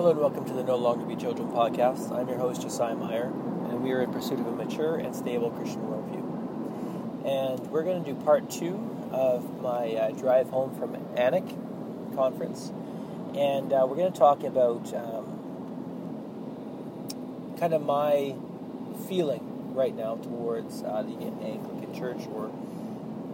Hello and welcome to the No Longer Be Children podcast. I'm your host, Josiah Meyer, and we are in pursuit of a mature and stable Christian worldview. And we're going to do part two of my uh, drive home from ANiC conference. And uh, we're going to talk about um, kind of my feeling right now towards uh, the Anglican Church or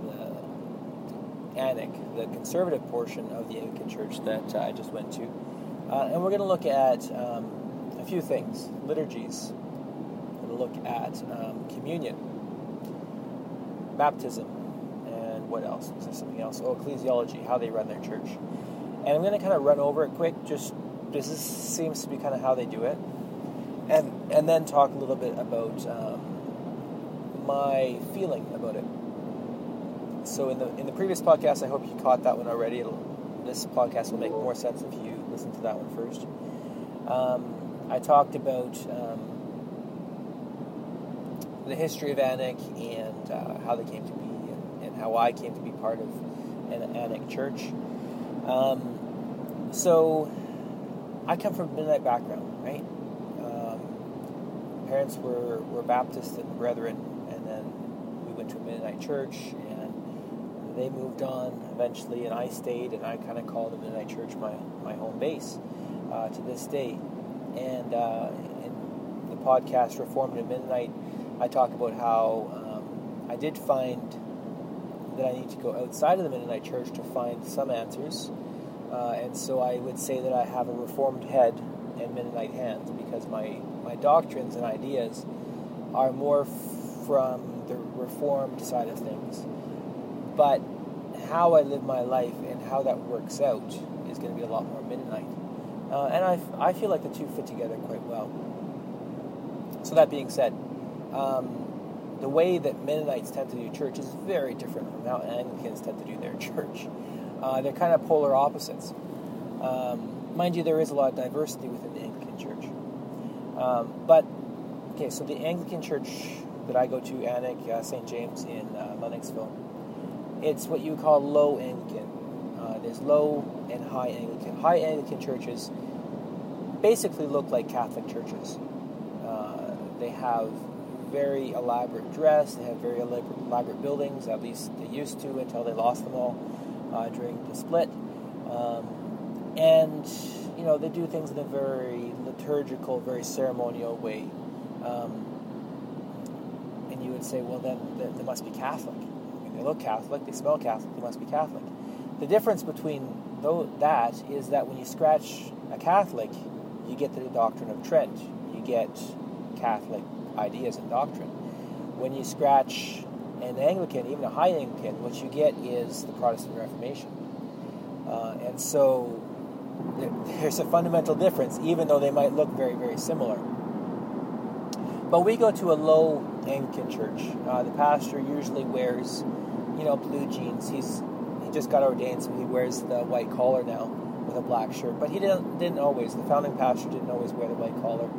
the ANiC, the conservative portion of the Anglican Church that uh, I just went to. Uh, and we're going to look at um, a few things liturgies, we're going to look at um, communion, baptism, and what else? Is there something else? Oh, ecclesiology, how they run their church. And I'm going to kind of run over it quick, just this is, seems to be kind of how they do it. And, and then talk a little bit about um, my feeling about it. So in the in the previous podcast, I hope you caught that one already. It'll, this podcast will make more sense if you listen to that one first. Um, I talked about um, the history of ANiC and uh, how they came to be, and, and, how I came to be part of an ANiC church. Um, so, I come from a Mennonite background, right? Um, parents were, were Baptist and Brethren, and then we went to a Mennonite church, they moved on eventually, and I stayed, and I kind of called the Mennonite church my, my home base uh, to this day. And uh, in the podcast Reformed and Mennonite, I talk about how um, I did find that I need to go outside of the Mennonite church to find some answers. Uh, and so I would say that I have a Reformed head and Mennonite hands because my, my doctrines and ideas are more from the Reformed side of things. But how I live my life and how that works out is going to be a lot more Mennonite. Uh, and I, I feel like the two fit together quite well. So, that being said, um, the way that Mennonites tend to do church is very different from how Anglicans tend to do their church. Uh, they're kind of polar opposites. Um, mind you, there is a lot of diversity within the Anglican church. Um, but, okay, so the Anglican church that I go to, ANiC, uh, St. James in uh, Lennoxville, it's what you call low Anglican. Uh, there's low and high Anglican. High Anglican churches basically look like Catholic churches. Uh, they have very elaborate dress. They have very elaborate, buildings. At least they used to until they lost them all uh, during the split. Um, and you know they do things in a very liturgical, very ceremonial way. Um, and you would say, well, then they must be Catholic. They look Catholic, they smell Catholic, they must be Catholic. The difference between that is that when you scratch a Catholic, you get the doctrine of Trent. You get Catholic ideas and doctrine. When you scratch an Anglican, even a high Anglican, what you get is the Protestant Reformation. Uh, and so there's a fundamental difference, even though they might look very, very similar. But we go to a low Anglican church. Uh, the pastor usually wears, you know, blue jeans. He's he just got ordained, so he wears the white collar now with a black shirt. But he didn't didn't always. The founding pastor didn't always wear the white collar.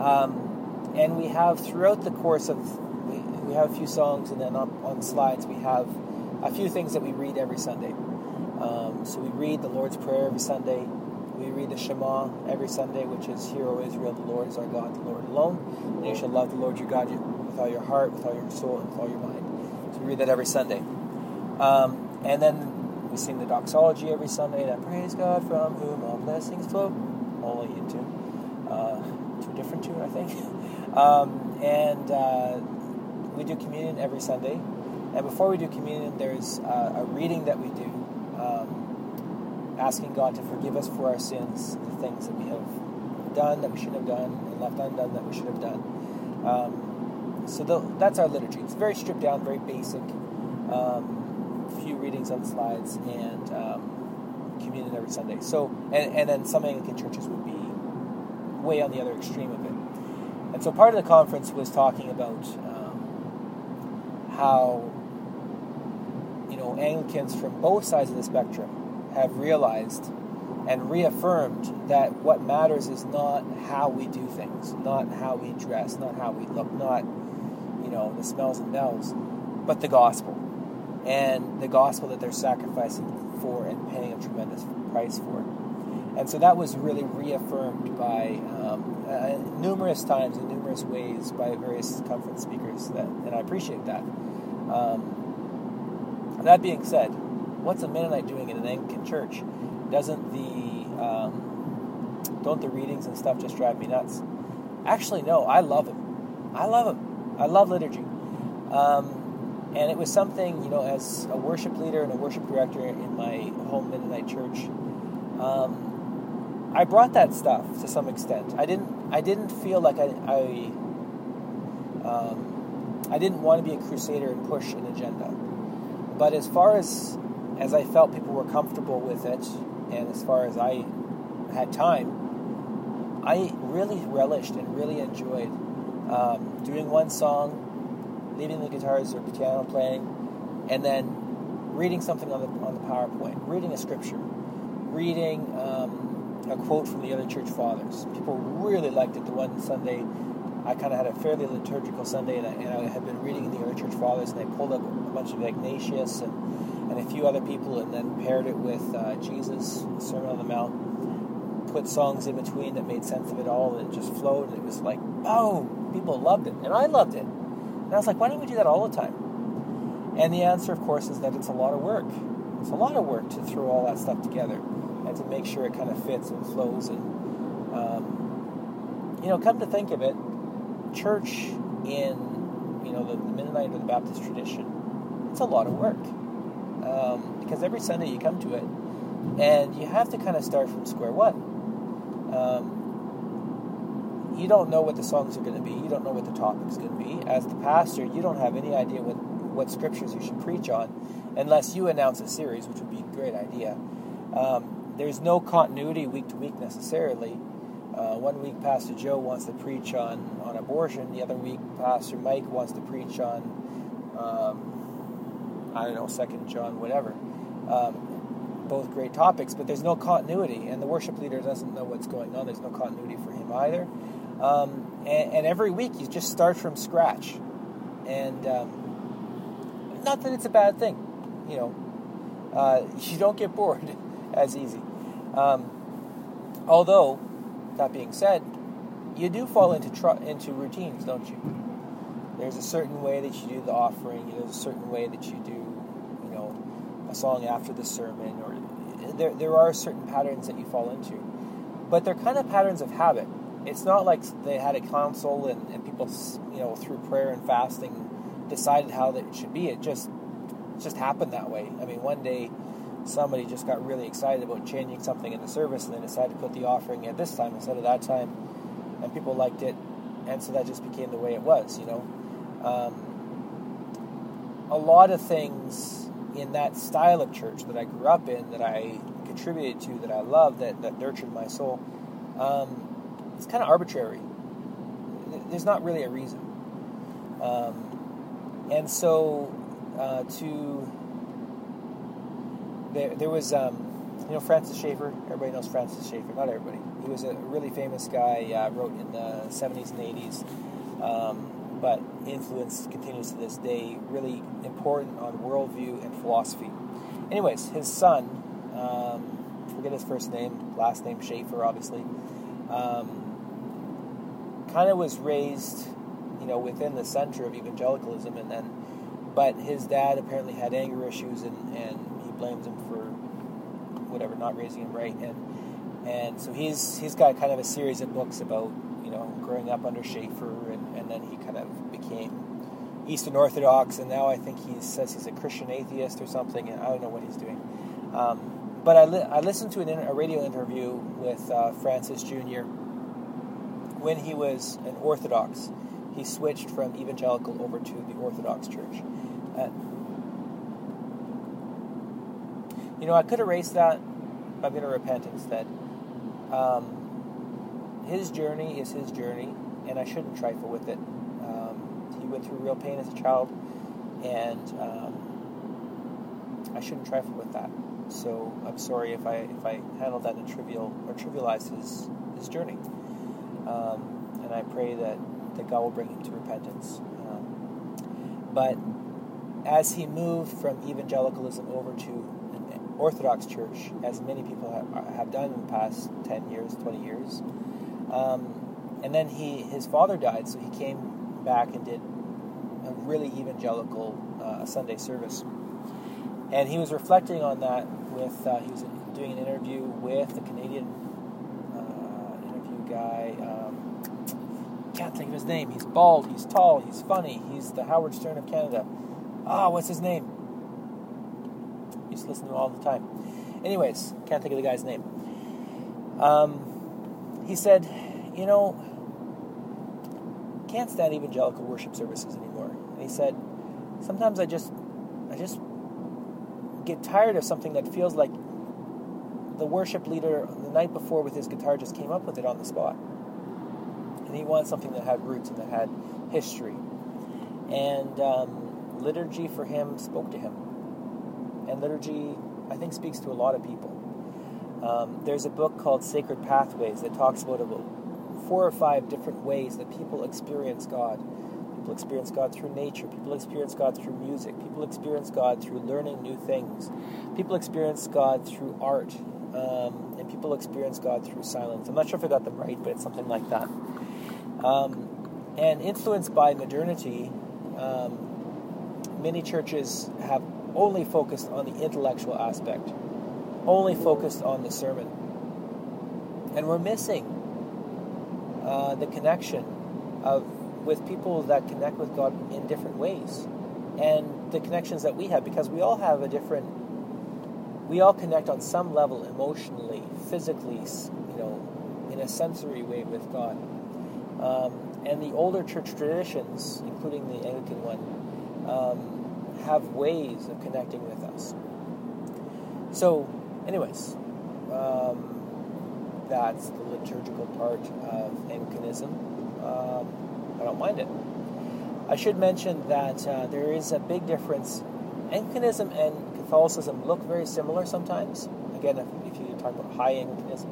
Um, and we have throughout the course of we, we have a few songs, and then on, on slides we have a few things that we read every Sunday. Um, so we read the Lord's Prayer every Sunday. We read the Shema every Sunday, which is Hear, O Israel, the Lord is our God, the Lord alone. And you shall love the Lord your God with all your heart, with all your soul, and with all your mind. We read that every Sunday. Um, and then we sing the doxology every Sunday, that praise God from whom all blessings flow. Only in tune. Uh, two different tune, I think. um, and uh, we do communion every Sunday. And before we do communion, there's uh, a reading that we do, um, asking God to forgive us for our sins, the things that we have done that we shouldn't have done, and left undone that we should have done. Um, so that's our liturgy. It's very stripped down, very basic. Um, few readings on slides and um, communion every Sunday. So, and, and then some Anglican churches would be way on the other extreme of it. And so part of the conference was talking about um, how you know Anglicans from both sides of the spectrum have realized and reaffirmed that what matters is not how we do things, not how we dress, not how we look, not know the smells and bells, but the gospel, and the gospel that they're sacrificing for and paying a tremendous price for. And so that was really reaffirmed by um, uh, numerous times in numerous ways by various conference speakers, that, and I appreciate that. Um, that being said, what's a Mennonite doing in an Anglican church? Doesn't the um, don't the readings and stuff just drive me nuts? Actually, no. I love them. I love them. I love liturgy. Um, and it was something, you know, as a worship leader and a worship director in my home Mennonite church, um, I brought that stuff to some extent. I didn't. I didn't feel like I. I, um, I didn't want to be a crusader and push an agenda. But as far as as I felt people were comfortable with it, and as far as I had time, I really relished and really enjoyed um, doing one song, leaving the guitars or piano playing, and then reading something on the on the PowerPoint, reading a scripture, reading um, a quote from the other church fathers. People really liked it. The one Sunday, I kind of had a fairly liturgical Sunday, and I, and I had been reading the other church fathers, and I pulled up a bunch of Ignatius and and a few other people, and then paired it with uh, Jesus, Sermon on the Mount, put songs in between that made sense of it all, and it just flowed, and it was like, oh, People loved it, and I loved it. And I was like, why don't we do that all the time? And the answer, of course, is that it's a lot of work. It's a lot of work to throw all that stuff together and to make sure it kind of fits and flows. And, um, you know, come to think of it, church in, you know, the Mennonite or the Baptist tradition, it's a lot of work um, because every Sunday you come to it, and you have to kind of start from square one. Um, you don't know what the songs are going to be. You don't know what the topic's going to be. As the pastor, you don't have any idea what what scriptures you should preach on, unless you announce a series, which would be a great idea. Um, there's no continuity week to week necessarily. Uh, one week, Pastor Joe wants to preach on, on abortion. The other week, Pastor Mike wants to preach on um, I don't know, Second John, whatever. Um, both great topics, but there's no continuity, and the worship leader doesn't know what's going on. There's no continuity for him either. Um, and, and, every week you just start from scratch, and um, not that it's a bad thing, you know. Uh, you don't get bored as easy. Um, although, that being said, you do fall into tr- into routines, don't you? There's a certain way that you do the offering. There's a certain way that you do, a song after the sermon, or there there are certain patterns that you fall into, but they're kind of patterns of habit. It's not like they had a council and, and people, you know, through prayer and fasting, decided how that should be. It just just happened that way. I mean, one day somebody just got really excited about changing something in the service and they decided to put the offering at this time instead of that time, and people liked it, and so that just became the way it was, you know. Um, a lot of things in that style of church that I grew up in, that I contributed to, that I loved, that, that nurtured my soul, um, it's kind of arbitrary. There's not really a reason. Um, and so, uh, to there, there was, um, you know, Francis Schaeffer. Everybody knows Francis Schaeffer. Not everybody. He was a really famous guy. Uh, wrote in the 70s and 80s. Um, but influence continues to this day, really important on worldview and philosophy. Anyways, his son, um, forget his first name, last name Schaeffer, obviously, um, kind of was raised, you know, within the center of evangelicalism, and then, but his dad apparently had anger issues, and, and he blames him for whatever, not raising him right, and and so he's he's got kind of a series of books about you know growing up under Schaeffer and and then he kind of became Eastern Orthodox, and now I think he says he's a Christian atheist or something, and I don't know what he's doing. Um, but I, li- I listened to an, a radio interview with uh, Francis Jr. when he was an Orthodox. He switched from evangelical over to the Orthodox Church. Uh, you know, I could erase that. I'm going to repent instead. Um, his journey is his journey and I shouldn't trifle with it. Um, he went through real pain as a child, and um, I shouldn't trifle with that. So I'm sorry if I if I handled that in trivial or trivialized his his journey. Um, and I pray that, that God will bring him to repentance. Um, but as he moved from evangelicalism over to Orthodox Church, as many people have, have done in the past 10 years, 20 years. Um, and then he, his father died, so he came back and did a really evangelical uh, Sunday service. And he was reflecting on that with, uh, he was doing an interview with the Canadian uh, interview guy. Um, can't think of his name. He's bald, he's tall, he's funny, he's the Howard Stern of Canada. Ah, oh, what's his name? Used to listen to him all the time. Anyways, can't think of the guy's name. Um, he said, you know, can't stand evangelical worship services anymore. And he said, sometimes I just, I just get tired of something that feels like the worship leader the night before with his guitar just came up with it on the spot. And he wanted something that had roots and that had history. And um, liturgy for him spoke to him. And liturgy, I think, speaks to a lot of people. Um, there's a book called Sacred Pathways that talks about four or five different ways that people experience God. People experience God through nature. People experience God through music. People experience God through learning new things. People experience God through art. Um, and people experience God through silence. I'm not sure if I got them right, but it's something like that. Um, and influenced by modernity, um, many churches have only focused on the intellectual aspect, only focused on the sermon. And we're missing uh, the connection of with people that connect with God in different ways, and the connections that we have, because we all have a different. We all connect on some level emotionally, physically, you know, in a sensory way with God. Um, and the older church traditions, including the Anglican one, um, have ways of connecting with us. So, anyways, um, that's the liturgical part of Anglicanism. Um, I don't mind it. I should mention that uh, there is a big difference. Anglicanism and Catholicism look very similar sometimes. Again, if, if you talk about high Anglicanism,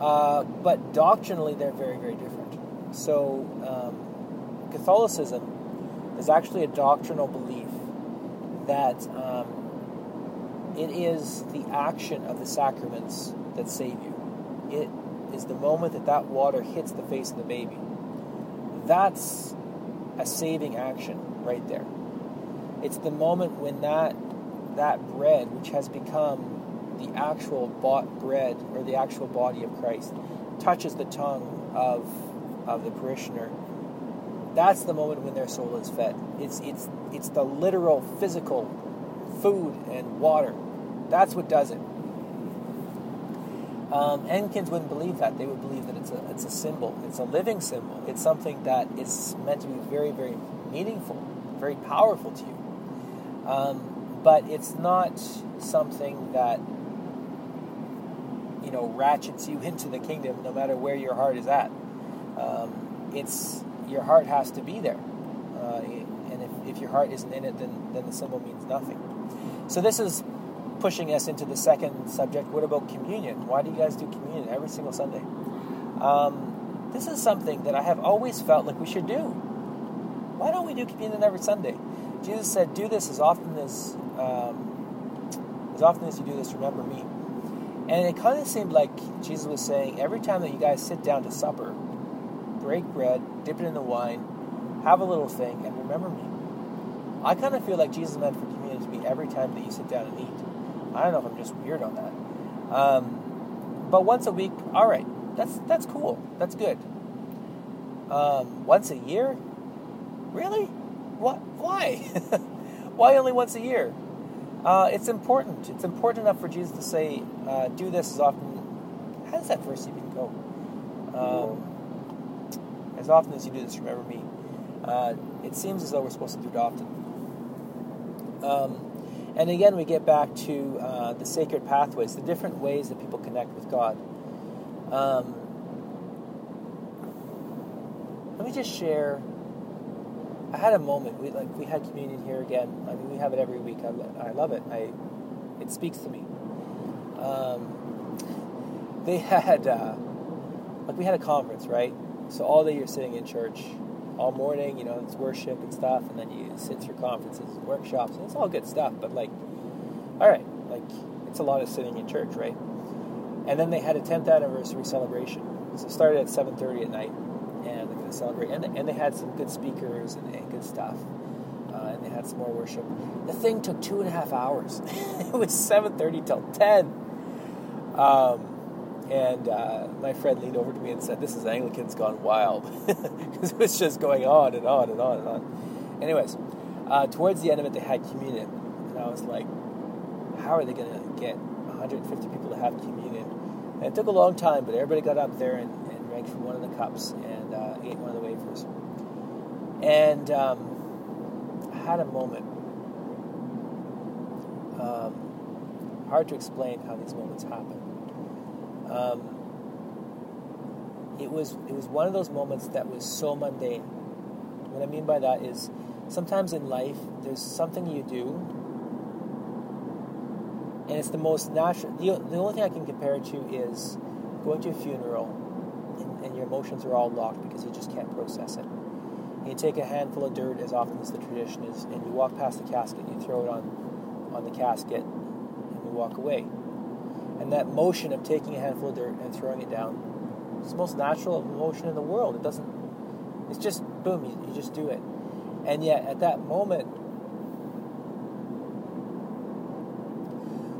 uh, but doctrinally they're very, very different. So, um, Catholicism is actually a doctrinal belief that um, it is the action of the sacraments that save you. It is the moment that that water hits the face of the baby. That's a saving action right there. It's the moment when that that bread, which has become the actual bought bread or the actual body of Christ, touches the tongue of of the parishioner. That's the moment when their soul is fed. It's it's it's the literal physical food and water. That's what does it. Um, Anglicans wouldn't believe that. They would believe that it's a, it's a symbol. It's a living symbol. It's something that is meant to be very, very meaningful, very powerful to you. Um, but it's not something that, you know, ratchets you into the kingdom no matter where your heart is at. Um, it's your heart has to be there. Uh, and if, if your heart isn't in it, then, then the symbol means nothing. So this is pushing us into the second subject. What about communion? Why do you guys do communion every single Sunday? Um, this is something that I have always felt like we should do. Why don't we do communion every Sunday? Jesus said, "Do this as often as um, as often as you do this. Remember me." And it kind of seemed like Jesus was saying, every time that you guys sit down to supper, break bread, dip it in the wine, have a little thing, and remember me. I kind of feel like Jesus meant for communion to be every time that you sit down and eat. I don't know if I'm just weird on that. Um, but once a week, all right, that's that's cool. That's good. Um, once a year, really? What? Why? Why only once a year? Uh, it's important. It's important enough for Jesus to say, uh, "Do this as often." How does that verse even go? Um, as often as you do this, remember me. Uh, it seems as though we're supposed to do it often. Um, and again, we get back to uh, the sacred pathways, the different ways that people connect with God. Um, let me just share. I had a moment. We like we had communion here again. I mean, we have it every week. I, I love it. I it speaks to me. Um, they had uh, like we had a conference, right? So all day you're sitting in church, all morning, you know, it's worship and stuff, and then you sit through conferences and workshops, and it's all good stuff. But like, all right, like it's a lot of sitting in church, right? And then they had a 10th anniversary celebration. So it started at 7:30 at night, and they're going to celebrate. And, and they had some good speakers and, and good stuff. Uh, and they had some more worship. The thing took two and a half hours. it was 7:30 till 10. Um, and uh, my friend leaned over to me and said, "This is Anglicans gone wild," because it was just going on and on and on and on. Anyways, uh, towards the end of it, they had communion, and I was like, "How are they going to get 150 people to have communion?" And it took a long time, but everybody got up there and, and drank from one of the cups and uh, ate one of the wafers. And um, I had a moment. Um, hard to explain how these moments happen. Um, it was it was one of those moments that was so mundane. What I mean by that is sometimes in life there's something you do and it's the most natural the, the only thing I can compare it to is going to a funeral and, and your emotions are all locked because you just can't process it. And you take a handful of dirt as often as the tradition is and you walk past the casket and you throw it on on the casket and you walk away and that motion of taking a handful of dirt and throwing it down it's the most natural motion in the world. It doesn't, it's just boom, you, you just do it. And yet at that moment,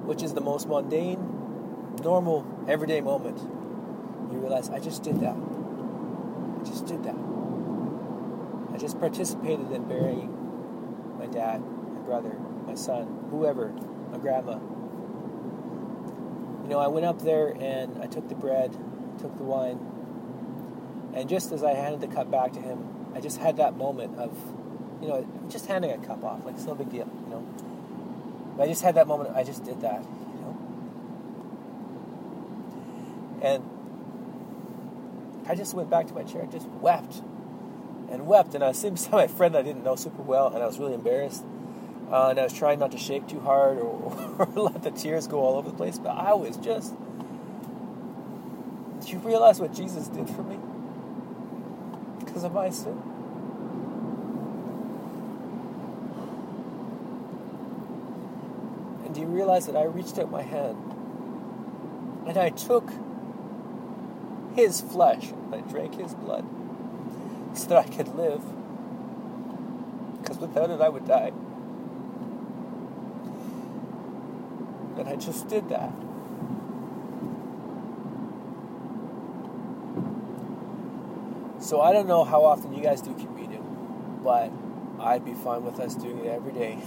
which is the most mundane, normal, everyday moment, you realize, I just did that. I just did that. I just participated in burying my dad, my brother, my son, whoever, my grandma, you know, I went up there and I took the bread, took the wine, and just as I handed the cup back to him, I just had that moment of, you know, just handing a cup off, like it's no big deal, you know. But I just had that moment. I just did that, you know. And I just went back to my chair, just wept and wept, and I was sitting beside my friend I didn't know super well, and I was really embarrassed. Uh, and I was trying not to shake too hard or, or, let the tears go all over the place, but I was just. Do you realize what Jesus did for me? Because of my sin. And do you realize that I reached out my hand and I took his flesh and I drank his blood so that I could live? Because without it, I would die. I just did that. So I don't know how often you guys do communion, but I'd be fine with us doing it every day.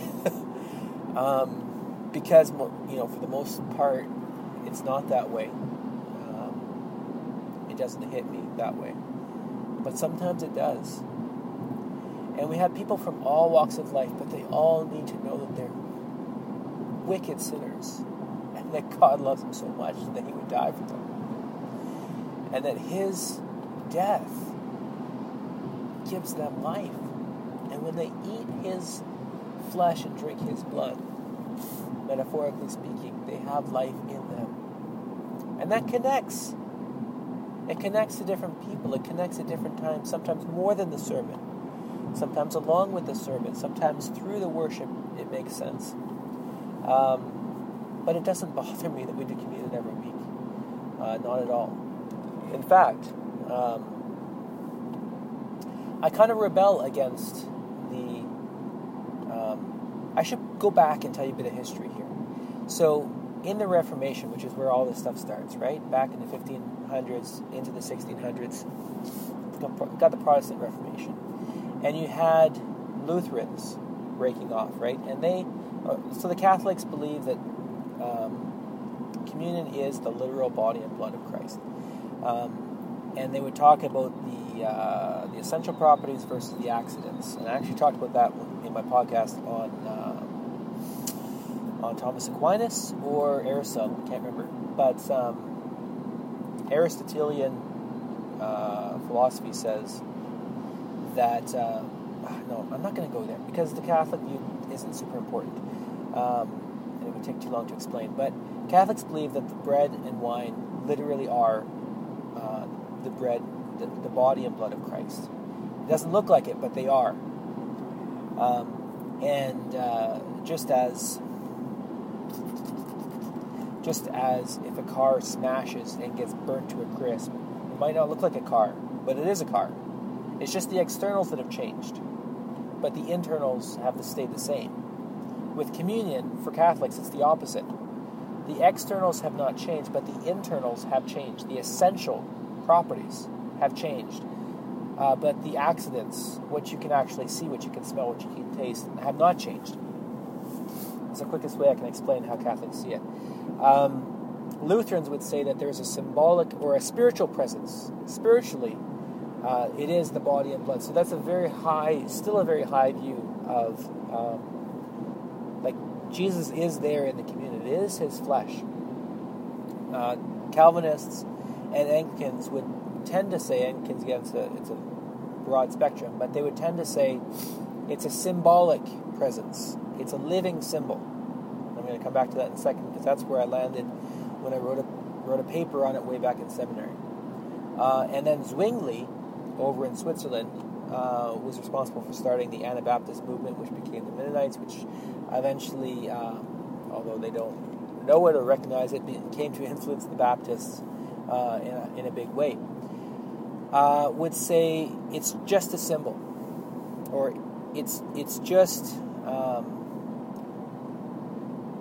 um, because, you know, for the most part, it's not that way. Um, it doesn't hit me that way. But sometimes it does. And we have people from all walks of life, but they all need to know that they're wicked sinners, that God loves them so much that He would die for them, and that His death gives them life. And when they eat His flesh and drink His blood, metaphorically speaking, they have life in them. And that connects. It connects to different people. It connects at different times, sometimes more than the sermon, sometimes along with the sermon, sometimes through the worship, it makes sense. Um, but it doesn't bother me that we do communion every week. Uh, not at all. In fact, um, I kind of rebel against the. Um, I should go back and tell you a bit of history here. So, in the Reformation, which is where all this stuff starts, right? Back in the 1500s into the 1600s, got the Protestant Reformation. And you had Lutherans breaking off, right? And they uh, so the Catholics believe that um, communion is the literal body and blood of Christ, um, and they would talk about the uh, the essential properties versus the accidents. And I actually talked about that in my podcast on uh, on Thomas Aquinas or Aristotle. I can't remember, but um, Aristotelian uh, philosophy says that. Uh, no, I'm not going to go there because the Catholic view isn't super important, um, would take too long to explain. But Catholics believe that the bread and wine literally are uh, the bread, the, the, body and blood of Christ. It doesn't look like it, but they are. Um, and uh, just as Just as if a car smashes and gets burnt to a crisp, it might not look like a car, but it is a car. It's just the externals that have changed, but the internals have stayed the same. With communion, for Catholics, it's the opposite. The externals have not changed, but the internals have changed. The essential properties have changed. Uh, but the accidents, what you can actually see, what you can smell, what you can taste, have not changed. It's the quickest way I can explain how Catholics see it. Um, Lutherans would say that there's a symbolic or a spiritual presence. Spiritually, uh, it is the body and blood. So that's a very high, still a very high view of, um, like, Jesus is there in the community. It is his flesh. Uh, Calvinists and Anglicans would tend to say, Anglicans, again, it's a, it's a broad spectrum, but they would tend to say it's a symbolic presence. It's a living symbol. I'm going to come back to that in a second because that's where I landed when I wrote a wrote a paper on it way back in seminary. Uh, and then Zwingli, over in Switzerland, uh, was responsible for starting the Anabaptist movement, which became the Mennonites, which eventually, uh, although they don't know it or recognize it, came to influence the Baptists uh, in, a, in a big way. Uh, would say it's just a symbol, or it's it's just um,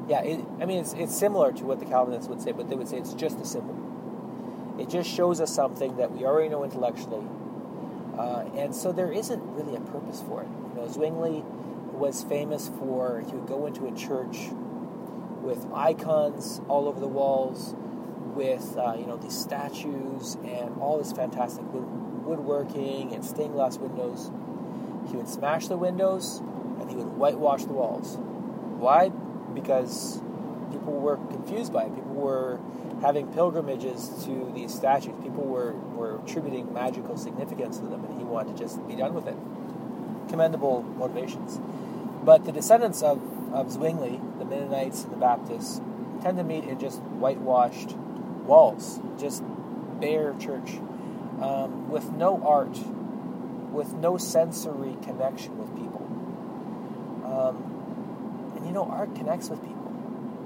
yeah. It, I mean, it's it's similar to what the Calvinists would say, but they would say it's just a symbol. It just shows us something that we already know intellectually, uh, and so there isn't really a purpose for it. You know, Zwingli was famous for he would go into a church with icons all over the walls, with uh, you know these statues and all this fantastic wood- woodworking and stained glass windows. He would smash the windows and he would whitewash the walls. Why? Because people were confused by it. People were having pilgrimages to these statues. People were, were attributing magical significance to them, and he wanted to just be done with it. Commendable motivations. But the descendants of, of Zwingli, the Mennonites and the Baptists, tend to meet in just whitewashed walls, just bare church, um, with no art, with no sensory connection with people. Um, and you know, art connects with people,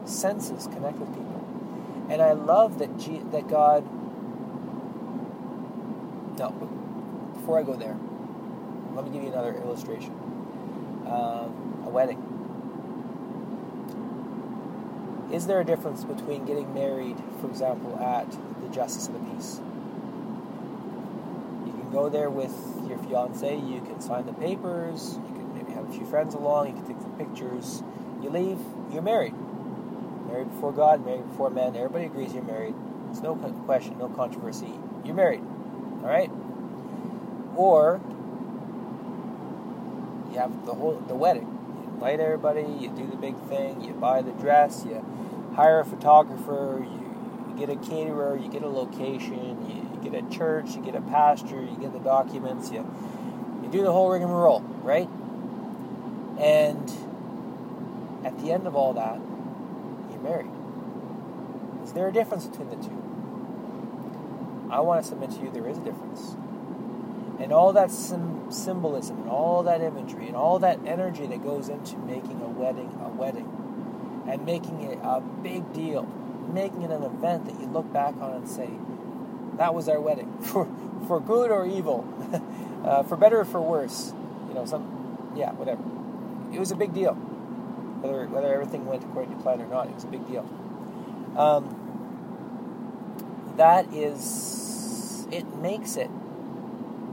senses connect with people. And I love that G- that God. No, before I go there, let me give you another illustration. Um, a wedding. Is there a difference between getting married, for example, at the Justice of the Peace? You can go there with your fiance, you can sign the papers, you can maybe have a few friends along, you can take some pictures. You leave, you're married. Married before God, married before men. Everybody agrees you're married. It's no question, no controversy. You're married. All right? Or you have the whole the wedding. You invite everybody, you do the big thing, you buy the dress, you hire a photographer, you, you get a caterer, you get a location, you, you, get a church, you get a pastor, you get the documents, you you do the whole rigmarole, right? And at the end of all that, married. Is there a difference between the two? I want to submit to you there is a difference. And all that sim- symbolism and all that imagery and all that energy that goes into making a wedding a wedding and making it a big deal, making it an event that you look back on and say, that was our wedding, for, for good or evil, uh, for better or for worse. You know, some, yeah, whatever. It was a big deal. Whether, whether everything went according to plan or not, it was a big deal. Um, that is, it makes it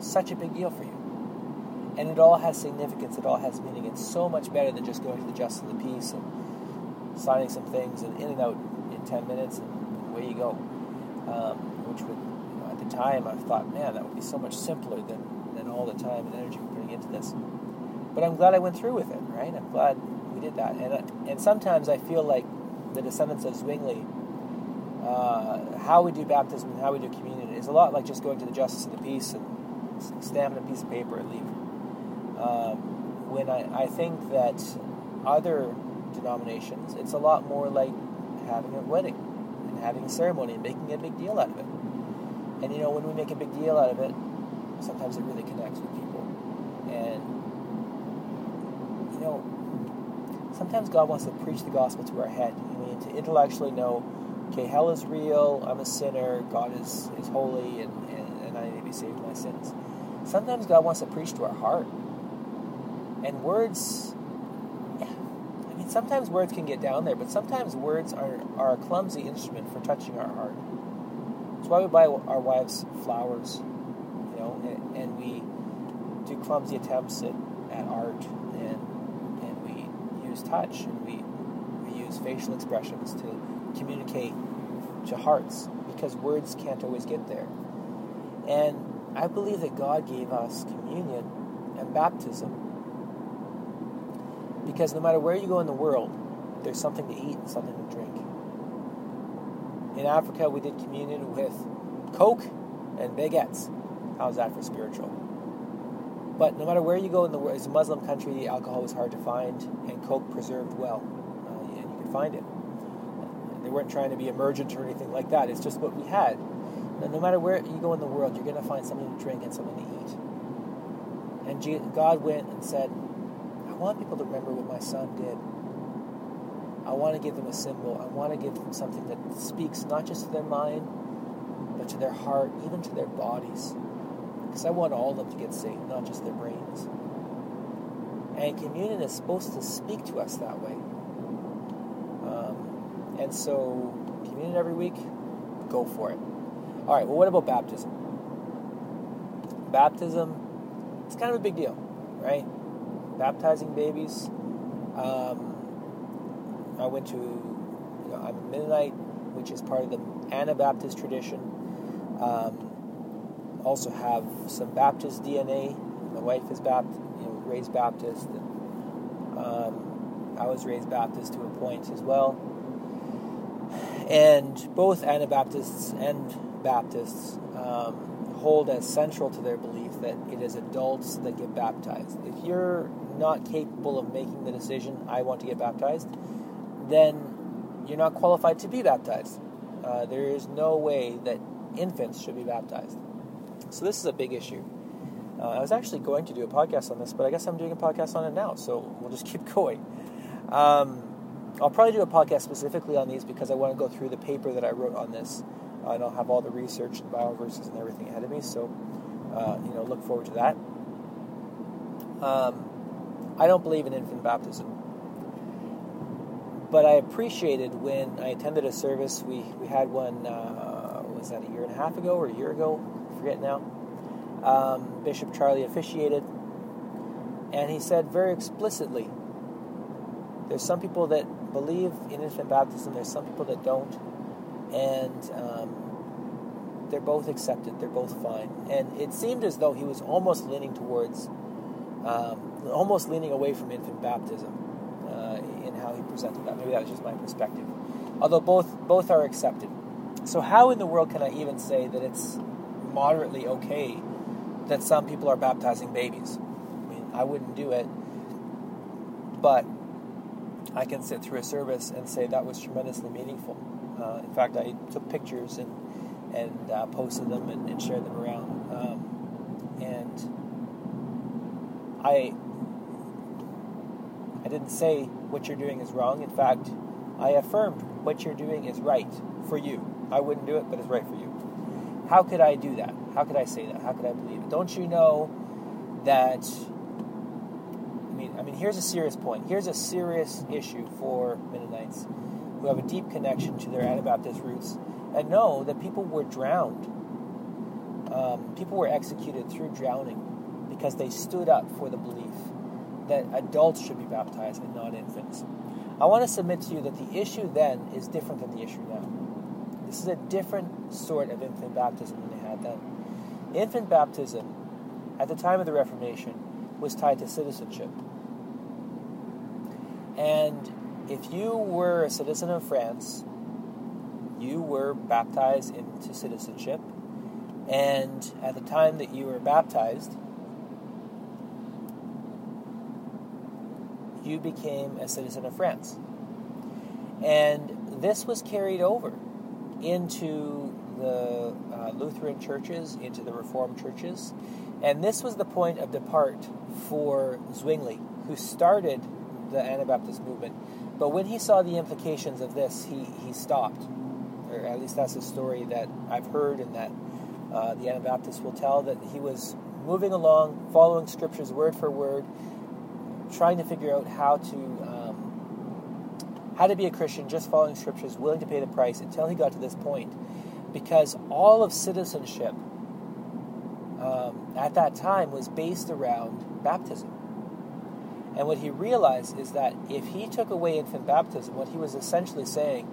such a big deal for you. And it all has significance, it all has meaning. It's so much better than just going to the Justice of the Peace and signing some things and in and out in 10 minutes and away you go. Um, which would, you know, at the time, I thought, man, that would be so much simpler than, than all the time and energy we're putting into this. But I'm glad I went through with it, right? I'm glad did that. And, and sometimes I feel like the descendants of Zwingli, uh, how we do baptism and how we do communion is a lot like just going to the Justice of the Peace and stamping a piece of paper and leave. Um, when I, I think that other denominations, it's a lot more like having a wedding and having a ceremony and making a big deal out of it. And you know, when we make a big deal out of it, sometimes it really connects with people. And you know, sometimes God wants to preach the gospel to our head. I mean, to intellectually know okay, hell is real, I'm a sinner, God is, is holy, and, and, and I need to be saved from my sins. Sometimes God wants to preach to our heart. And words, yeah, I mean, sometimes words can get down there, but sometimes words are, are a clumsy instrument for touching our heart. That's why we buy our wives flowers, you know, and, and we do clumsy attempts at, at art, and, and we use touch, and we, we use facial expressions to communicate to hearts, because words can't always get there. And I believe that God gave us communion and baptism because no matter where you go in the world, there's something to eat and something to drink. In Africa, we did communion with Coke and baguettes. How's that for spiritual? But no matter where you go in the world, it's a Muslim country, alcohol was hard to find, and Coke preserved well, uh, and you could find it. They weren't trying to be emergent or anything like that. It's just what we had no matter where you go in the world, you're going to find something to drink and something to eat. And God went and said, I want people to remember what my son did. I want to give them a symbol. I want to give them something that speaks not just to their mind, but to their heart, even to their bodies. Because I want all of them to get saved, not just their brains. And communion is supposed to speak to us that way. Um, and so, communion every week, go for it. All right, well, what about baptism? Baptism, it's kind of a big deal, right? Baptizing babies. Um, I went to, you know, I'm a Mennonite, which is part of the Anabaptist tradition. Um, also have some Baptist DNA. My wife is Baptist, you know, raised Baptist. And, um, I was raised Baptist to a point as well. And both Anabaptists and Baptists um, hold as central to their belief that it is adults that get baptized. If you're not capable of making the decision, I want to get baptized, then you're not qualified to be baptized. Uh, there is no way that infants should be baptized. So this is a big issue. Uh, I was actually going to do a podcast on this, but I guess I'm doing a podcast on it now, so we'll just keep going. Um, I'll probably do a podcast specifically on these because I want to go through the paper that I wrote on this and I don't have all the research and bioverses and everything ahead of me, so uh, you know, look forward to that. Um, I don't believe in infant baptism, but I appreciated when I attended a service. We we had one. Uh, was that a year and a half ago or a year ago? Forget now. Um, Bishop Charlie officiated, and he said very explicitly there's some people that believe in infant baptism, there's some people that don't and um, they're both accepted. They're both fine. And it seemed as though he was almost leaning towards, um, almost leaning away from infant baptism uh, in how he presented that. Maybe that was just my perspective. Although both both are accepted. So how in the world can I even say that it's moderately okay that some people are baptizing babies? I mean, I wouldn't do it, but I can sit through a service and say that was tremendously meaningful. Uh, in fact, I took pictures and and uh, posted them and, and, shared them around. Um, and I I didn't say what you're doing is wrong. In fact, I affirmed what you're doing is right for you. I wouldn't do it, but it's right for you. How could I do that? How could I say that? How could I believe it? Don't you know that? I mean, I mean, here's a serious point. Here's a serious issue for Mennonites who have a deep connection to their Anabaptist roots and know that people were drowned. Um, people were executed through drowning because they stood up for the belief that adults should be baptized and not infants. I want to submit to you that the issue then is different than the issue now. This is a different sort of infant baptism than they had then. Infant baptism, at the time of the Reformation, was tied to citizenship. And if you were a citizen of France, you were baptized into citizenship, and at the time that you were baptized, you became a citizen of France. And this was carried over into the uh, Lutheran churches, into the Reformed churches. And this was the point of depart for Zwingli, who started the Anabaptist movement but when he saw the implications of this, he, he stopped. or at least that's a story that I've heard and that uh, the Anabaptists will tell, that he was moving along, following scriptures word for word, trying to figure out how to how to be a Christian, just following scriptures, willing to pay the price until he got to this point, because all of citizenship um, at that time was based around baptism. And what he realized is that if he took away infant baptism, what he was essentially saying,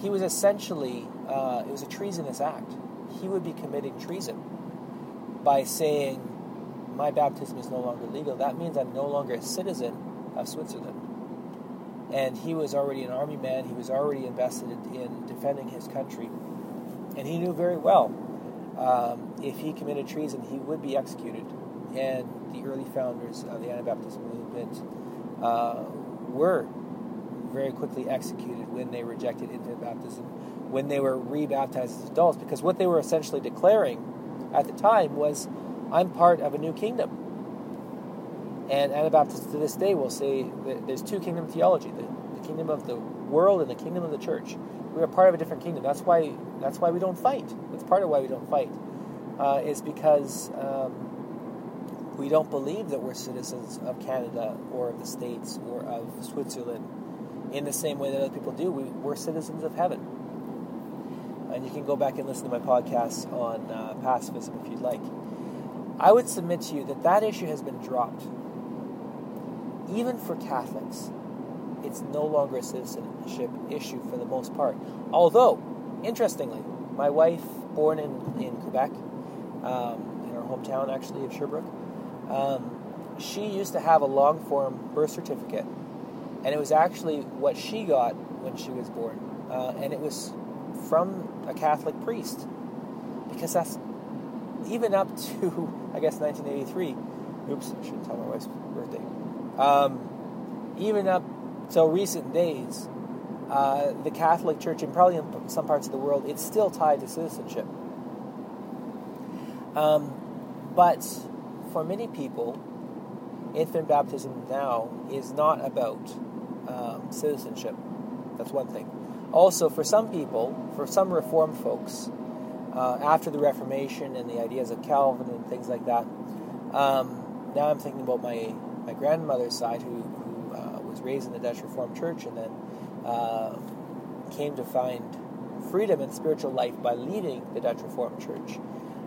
he was essentially, uh, it was a treasonous act. He would be committing treason by saying, my baptism is no longer legal. That means I'm no longer a citizen of Switzerland. And he was already an army man, he was already invested in defending his country. And he knew very well um, if he committed treason, he would be executed. And the early founders of the Anabaptist movement uh, were very quickly executed when they rejected infant baptism, when they were rebaptized as adults, because what they were essentially declaring at the time was, I'm part of a new kingdom. And Anabaptists to this day will say there's two kingdom theology the, the kingdom of the world and the kingdom of the church. We are part of a different kingdom. That's why that's why we don't fight. That's part of why we don't fight. Uh, is because um, we don't believe that we're citizens of Canada or of the States or of Switzerland in the same way that other people do. We, we're citizens of heaven. And you can go back and listen to my podcast on uh, pacifism if you'd like. I would submit to you that that issue has been dropped. Even for Catholics, it's no longer a citizenship issue for the most part. Although, interestingly, my wife, born in, in Quebec, um, in her hometown actually of Sherbrooke, um, she used to have a long form birth certificate. And it was actually what she got when she was born. Uh, and it was from a Catholic priest. Because that's even up to, I guess, 1983. Oops, I shouldn't tell my wife's birthday. Um, even up till recent days, uh, the Catholic Church, and probably in some parts of the world, it's still tied to citizenship. Um, but for many people, infant baptism now is not about um, citizenship. That's one thing. Also, for some people, for some Reformed folks, uh, after the Reformation and the ideas of Calvin and things like that, um, now I'm thinking about my, my grandmother's side, who, who uh, was raised in the Dutch Reformed Church and then uh, came to find freedom and spiritual life by leaving the Dutch Reformed Church.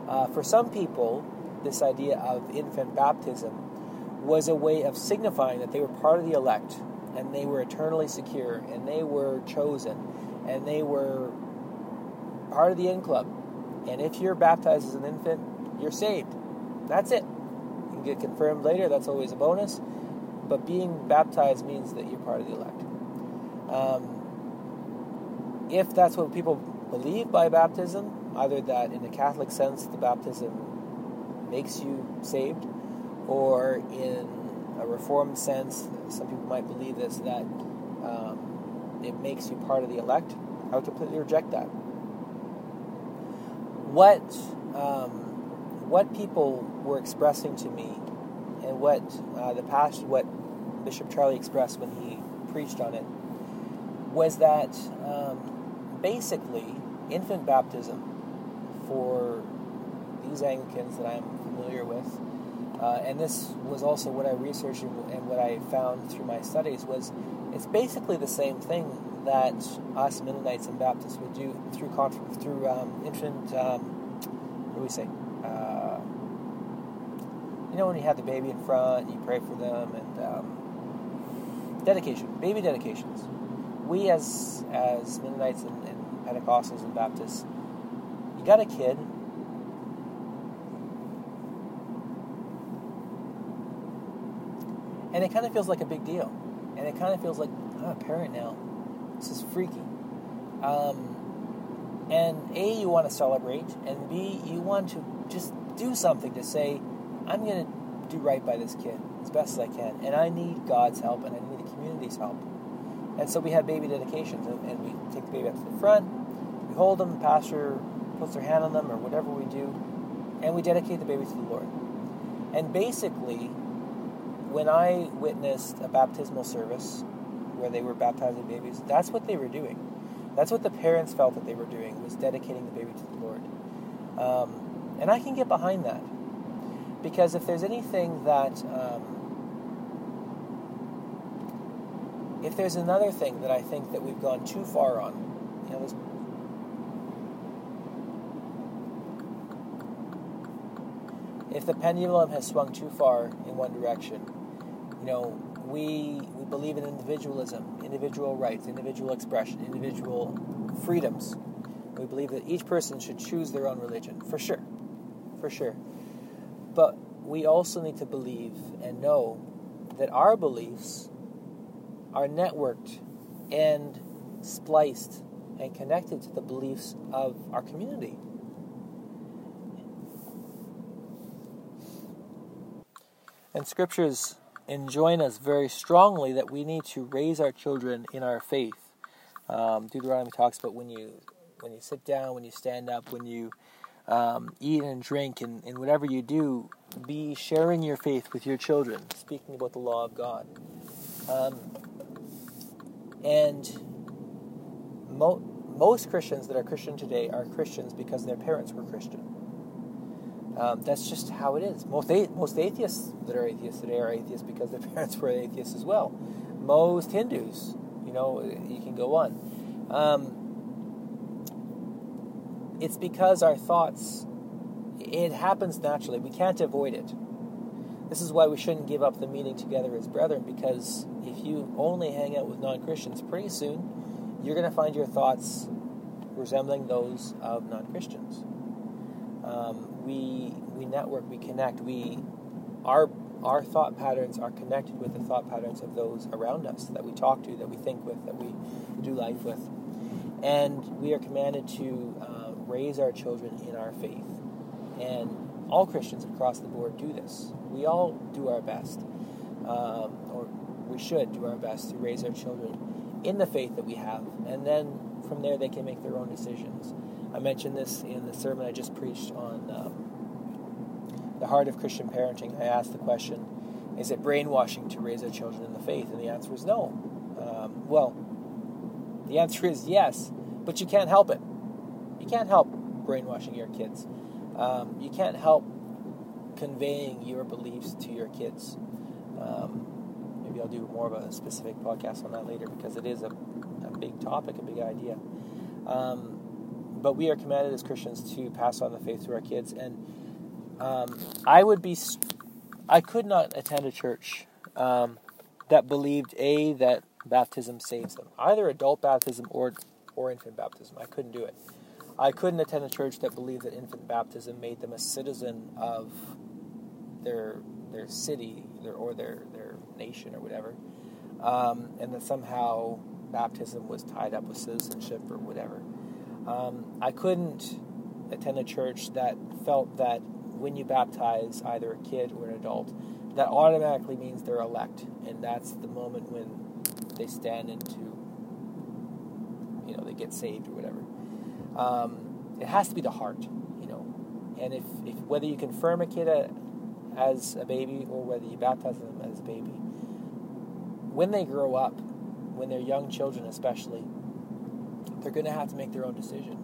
Uh, for some people, this idea of infant baptism was a way of signifying that they were part of the elect and they were eternally secure and they were chosen and they were part of the in club. And if you're baptized as an infant, you're saved. That's it. Can get confirmed later, that's always a bonus. But being baptized means that you're part of the elect. Um, if that's what people believe by baptism, either that in the Catholic sense the baptism makes you saved, or in a Reformed sense, some people might believe this, that um, it makes you part of the elect, I would completely reject that. What, um, what people were expressing to me, and what uh, the pastor, what Bishop Charlie expressed when he preached on it, was that um, basically infant baptism for these Anglicans that I'm familiar with, uh, and this was also what I researched and what I found through my studies was it's basically the same thing that us Mennonites and Baptists would do through through um, infant. Um, what do we say? You know when you have the baby in front, you pray for them, and um, dedication, baby dedications. We as as Mennonites and, and Pentecostals and Baptists, you got a kid, and it kind of feels like a big deal, and it kind of feels like I'm a parent now. This is freaky. Um, and A, you want to celebrate, and B, you want to just do something to say, I'm going to do right by this kid as best as I can, and I need God's help, and I need the community's help. And so we have baby dedications, and, and we take the baby up to the front, we hold them, the pastor puts their hand on them, or whatever we do, and we dedicate the baby to the Lord. And basically, when I witnessed a baptismal service where they were baptizing babies, that's what they were doing. That's what the parents felt that they were doing was dedicating the baby to the Lord. Um, and I can get behind that because if there's anything that um, if there's another thing that I think that we've gone too far on, you know, if the pendulum has swung too far in one direction, you know, we we believe in individualism, individual rights, individual expression, individual freedoms. We believe that each person should choose their own religion, for sure, for sure. But we also need to believe and know that our beliefs are networked and spliced and connected to the beliefs of our community. And scriptures enjoin us very strongly that we need to raise our children in our faith. Um, Deuteronomy talks about when you when you sit down, when you stand up, when you um, eat and drink, and, and whatever you do, be sharing your faith with your children, speaking about the law of God. Um, and mo- most Christians that are Christian today are Christians because their parents were Christian. Um, that's just how it is. Most a- most atheists that are atheists today are atheists because their parents were atheists as well. Most Hindus, you know, you can go on. Um, it's because our thoughts, it happens naturally. We can't avoid it. This is why we shouldn't give up the meeting together as brethren, because if you only hang out with non Christians, pretty soon you're going to find your thoughts resembling those of non Christians. Um, we we network, we connect, we our our thought patterns are connected with the thought patterns of those around us that we talk to, that we think with, that we do life with, and we are commanded to uh, raise our children in our faith. And all Christians across the board do this. We all do our best, um, or we should do our best to raise our children in the faith that we have, and then from there they can make their own decisions. I mentioned this in the sermon I just preached on um, the heart of Christian parenting. I asked the question, is it brainwashing to raise our children in the faith? And the answer is no. Um, well, the answer is yes, but you can't help it. You can't help brainwashing your kids. Um, you can't help conveying your beliefs to your kids. Um, maybe I'll do more of a specific podcast on that later because it is a, a big topic, a big idea. Um, but we are commanded as Christians to pass on the faith to our kids. And um, I would be, I could not attend a church um, that believed a that baptism saves them, either adult baptism or or infant baptism. I couldn't do it. I couldn't attend a church that believed that infant baptism made them a citizen of their their city their, or their their nation or whatever, um, and that somehow baptism was tied up with citizenship or whatever. Um, I couldn't attend a church that felt that when you baptize either a kid or an adult, that automatically means they're elect, and that's the moment when they stand into, you know, they get saved or whatever. Um, it has to be the heart, you know, and if, if whether you confirm a kid a, as a baby or whether you baptize them as a baby, when they grow up, when they're young children especially, they're going to have to make their own decision.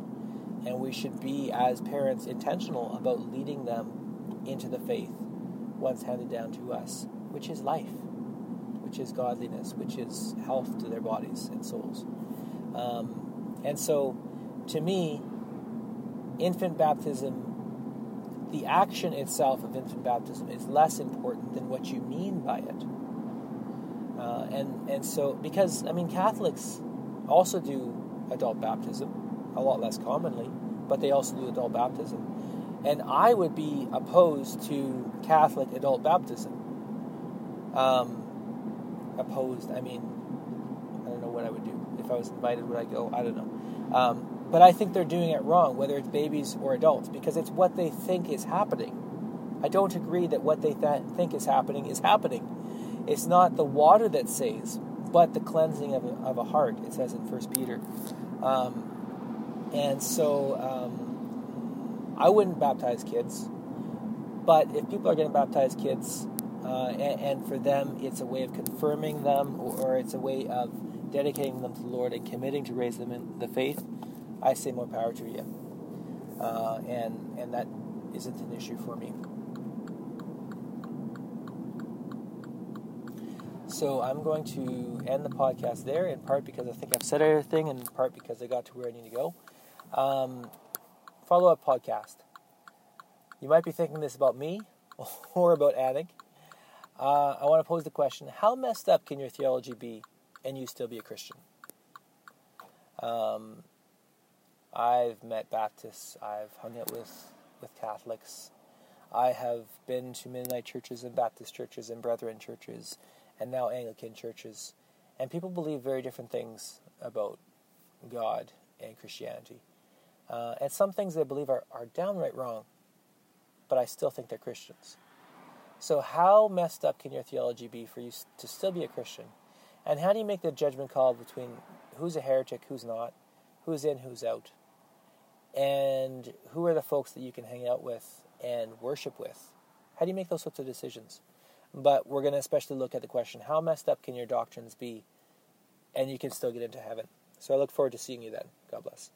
And we should be, as parents, intentional about leading them into the faith once handed down to us, which is life, which is godliness, which is health to their bodies and souls. Um, and so, to me, infant baptism, the action itself of infant baptism is less important than what you mean by it. Uh, and and so because I mean Catholics also do adult baptism, a lot less commonly, but they also do adult baptism. And I would be opposed to Catholic adult baptism. Um, opposed, I mean, I don't know what I would do. If I was invited, would I go? I don't know. Um, but I think they're doing it wrong, whether it's babies or adults, because it's what they think is happening. I don't agree that what they th- think is happening is happening. It's not the water that saves, but the cleansing of a, of a heart, it says in First Peter. Um, and so um, I wouldn't baptize kids, but if people are going to baptize kids, uh, and, and, for them it's a way of confirming them, or, or, it's a way of dedicating them to the Lord and committing to raise them in the faith, I say more power to you. Uh, and and that isn't an issue for me. So I'm going to end the podcast there, in part because I think I've said everything, and in part because I got to where I need to go. Um, follow up podcast. You might be thinking this about me or about ANiC. Uh, I want to pose the question How messed up can your theology be and you still be a Christian? Um, I've met Baptists, I've hung out with, with Catholics, I have been to Mennonite churches and Baptist churches and Brethren churches and now Anglican churches. And people believe very different things about God and Christianity. Uh, and some things they believe are, are downright wrong, but I still think they're Christians. So, how messed up can your theology be for you to still be a Christian? And how do you make the judgment call between who's a heretic, who's not, who's in, who's out? And who are the folks that you can hang out with and worship with? How do you make those sorts of decisions? But we're going to especially look at the question how messed up can your doctrines be? And you can still get into heaven. So I look forward to seeing you then. God bless.